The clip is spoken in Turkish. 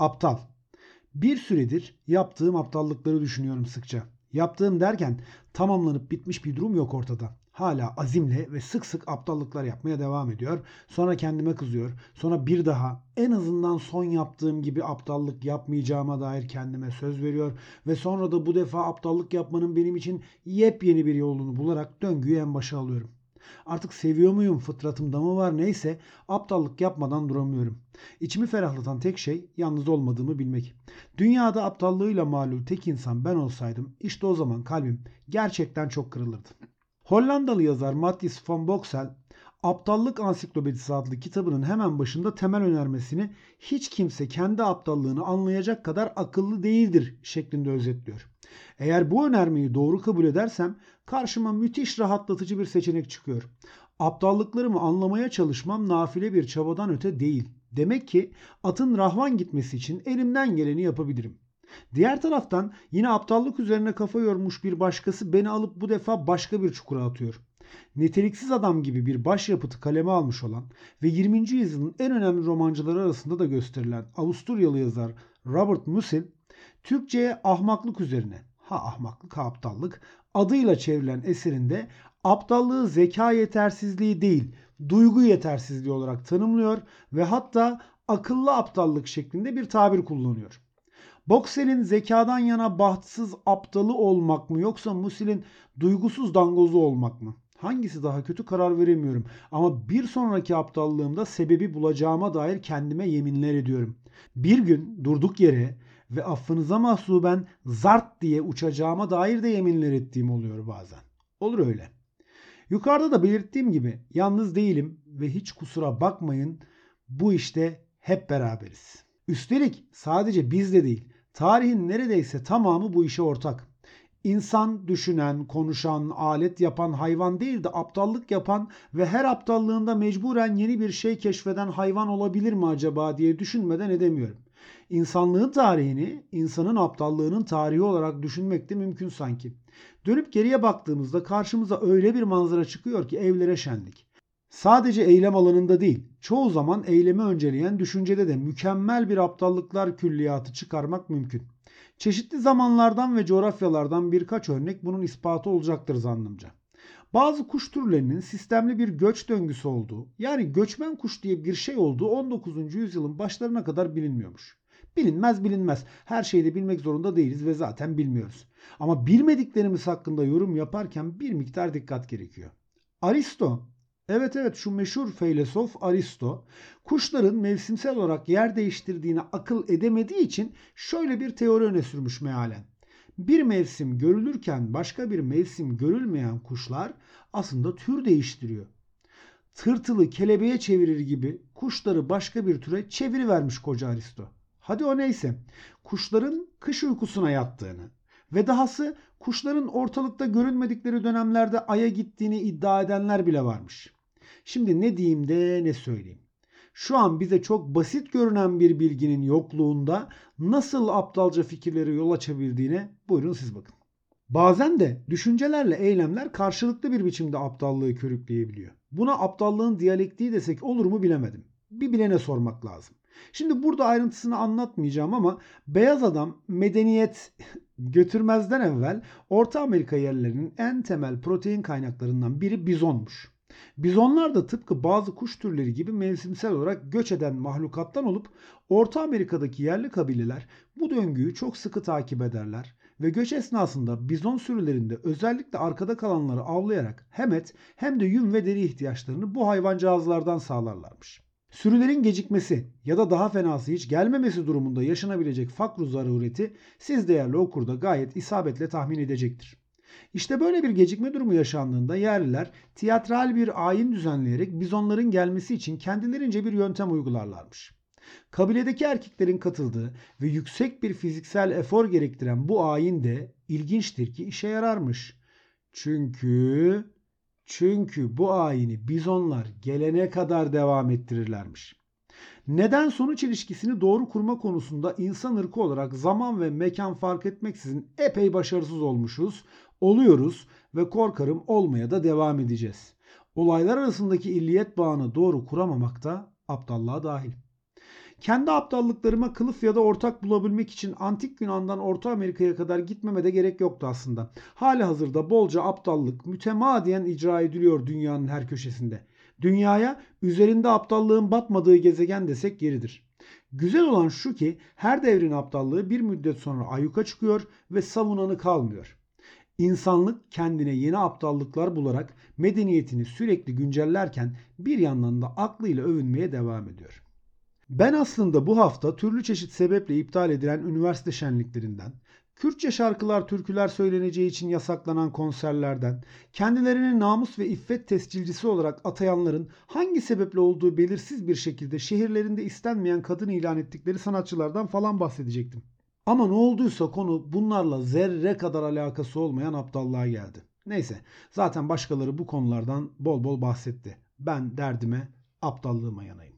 Aptal. Bir süredir yaptığım aptallıkları düşünüyorum sıkça. Yaptığım derken tamamlanıp bitmiş bir durum yok ortada. Hala azimle ve sık sık aptallıklar yapmaya devam ediyor. Sonra kendime kızıyor. Sonra bir daha en azından son yaptığım gibi aptallık yapmayacağıma dair kendime söz veriyor. Ve sonra da bu defa aptallık yapmanın benim için yepyeni bir yolunu bularak döngüyü en başa alıyorum. Artık seviyor muyum, fıtratımda mı var neyse aptallık yapmadan duramıyorum. İçimi ferahlatan tek şey yalnız olmadığımı bilmek. Dünyada aptallığıyla malul tek insan ben olsaydım işte o zaman kalbim gerçekten çok kırılırdı. Hollandalı yazar Matthijs van Boxel Aptallık Ansiklopedisi adlı kitabının hemen başında temel önermesini hiç kimse kendi aptallığını anlayacak kadar akıllı değildir şeklinde özetliyor. Eğer bu önermeyi doğru kabul edersem karşıma müthiş rahatlatıcı bir seçenek çıkıyor. Aptallıklarımı anlamaya çalışmam nafile bir çabadan öte değil. Demek ki atın rahvan gitmesi için elimden geleni yapabilirim. Diğer taraftan yine aptallık üzerine kafa yormuş bir başkası beni alıp bu defa başka bir çukura atıyor. Niteliksiz adam gibi bir başyapıtı kaleme almış olan ve 20. yüzyılın en önemli romancıları arasında da gösterilen Avusturyalı yazar Robert Musil, Türkçe'ye ahmaklık üzerine, ha ahmaklık ha aptallık adıyla çevrilen eserinde aptallığı zeka yetersizliği değil, duygu yetersizliği olarak tanımlıyor ve hatta akıllı aptallık şeklinde bir tabir kullanıyor. Boxel'in zekadan yana bahtsız aptalı olmak mı yoksa Musil'in duygusuz dangozu olmak mı? Hangisi daha kötü karar veremiyorum. Ama bir sonraki aptallığımda sebebi bulacağıma dair kendime yeminler ediyorum. Bir gün durduk yere ve affınıza mahsuben zart diye uçacağıma dair de yeminler ettiğim oluyor bazen. Olur öyle. Yukarıda da belirttiğim gibi yalnız değilim ve hiç kusura bakmayın bu işte hep beraberiz. Üstelik sadece biz de değil, tarihin neredeyse tamamı bu işe ortak. İnsan düşünen, konuşan, alet yapan hayvan değil de aptallık yapan ve her aptallığında mecburen yeni bir şey keşfeden hayvan olabilir mi acaba diye düşünmeden edemiyorum. İnsanlığın tarihini insanın aptallığının tarihi olarak düşünmek de mümkün sanki. Dönüp geriye baktığımızda karşımıza öyle bir manzara çıkıyor ki evlere şenlik. Sadece eylem alanında değil, çoğu zaman eylemi önceleyen düşüncede de mükemmel bir aptallıklar külliyatı çıkarmak mümkün. Çeşitli zamanlardan ve coğrafyalardan birkaç örnek bunun ispatı olacaktır zannımca. Bazı kuş türlerinin sistemli bir göç döngüsü olduğu, yani göçmen kuş diye bir şey olduğu 19. yüzyılın başlarına kadar bilinmiyormuş. Bilinmez bilinmez. Her şeyi de bilmek zorunda değiliz ve zaten bilmiyoruz. Ama bilmediklerimiz hakkında yorum yaparken bir miktar dikkat gerekiyor. Aristo Evet evet şu meşhur filozof Aristo kuşların mevsimsel olarak yer değiştirdiğini akıl edemediği için şöyle bir teori öne sürmüş mealen. Bir mevsim görülürken başka bir mevsim görülmeyen kuşlar aslında tür değiştiriyor. Tırtılı kelebeğe çevirir gibi kuşları başka bir türe çevirivermiş koca Aristo. Hadi o neyse. Kuşların kış uykusuna yattığını ve dahası kuşların ortalıkta görünmedikleri dönemlerde aya gittiğini iddia edenler bile varmış. Şimdi ne diyeyim de ne söyleyeyim. Şu an bize çok basit görünen bir bilginin yokluğunda nasıl aptalca fikirleri yol açabildiğine buyurun siz bakın. Bazen de düşüncelerle eylemler karşılıklı bir biçimde aptallığı körükleyebiliyor. Buna aptallığın diyalektiği desek olur mu bilemedim. Bir bilene sormak lazım. Şimdi burada ayrıntısını anlatmayacağım ama beyaz adam medeniyet götürmezden evvel Orta Amerika yerlerinin en temel protein kaynaklarından biri bizonmuş. Bizonlar da tıpkı bazı kuş türleri gibi mevsimsel olarak göç eden mahlukattan olup Orta Amerika'daki yerli kabileler bu döngüyü çok sıkı takip ederler ve göç esnasında bizon sürülerinde özellikle arkada kalanları avlayarak hem et hem de yün ve deri ihtiyaçlarını bu hayvancağızlardan sağlarlarmış. Sürülerin gecikmesi ya da daha fenası hiç gelmemesi durumunda yaşanabilecek fakru zarureti siz değerli okurda gayet isabetle tahmin edecektir. İşte böyle bir gecikme durumu yaşandığında yerliler tiyatral bir ayin düzenleyerek bizonların gelmesi için kendilerince bir yöntem uygularlarmış. Kabiledeki erkeklerin katıldığı ve yüksek bir fiziksel efor gerektiren bu ayin de ilginçtir ki işe yararmış. Çünkü çünkü bu ayini bizonlar gelene kadar devam ettirirlermiş. Neden sonuç ilişkisini doğru kurma konusunda insan ırkı olarak zaman ve mekan fark etmeksizin epey başarısız olmuşuz, oluyoruz ve korkarım olmaya da devam edeceğiz. Olaylar arasındaki illiyet bağını doğru kuramamak da aptallığa dahil. Kendi aptallıklarıma kılıf ya da ortak bulabilmek için antik Yunan'dan Orta Amerika'ya kadar gitmeme de gerek yoktu aslında. Hali hazırda bolca aptallık mütemadiyen icra ediliyor dünyanın her köşesinde. Dünyaya üzerinde aptallığın batmadığı gezegen desek yeridir. Güzel olan şu ki her devrin aptallığı bir müddet sonra ayyuka çıkıyor ve savunanı kalmıyor. İnsanlık kendine yeni aptallıklar bularak medeniyetini sürekli güncellerken bir yandan da aklıyla övünmeye devam ediyor. Ben aslında bu hafta türlü çeşit sebeple iptal edilen üniversite şenliklerinden, Kürtçe şarkılar, türküler söyleneceği için yasaklanan konserlerden, kendilerini namus ve iffet tescilcisi olarak atayanların hangi sebeple olduğu belirsiz bir şekilde şehirlerinde istenmeyen kadın ilan ettikleri sanatçılardan falan bahsedecektim. Ama ne olduysa konu bunlarla zerre kadar alakası olmayan aptallığa geldi. Neyse zaten başkaları bu konulardan bol bol bahsetti. Ben derdime aptallığıma yanayım.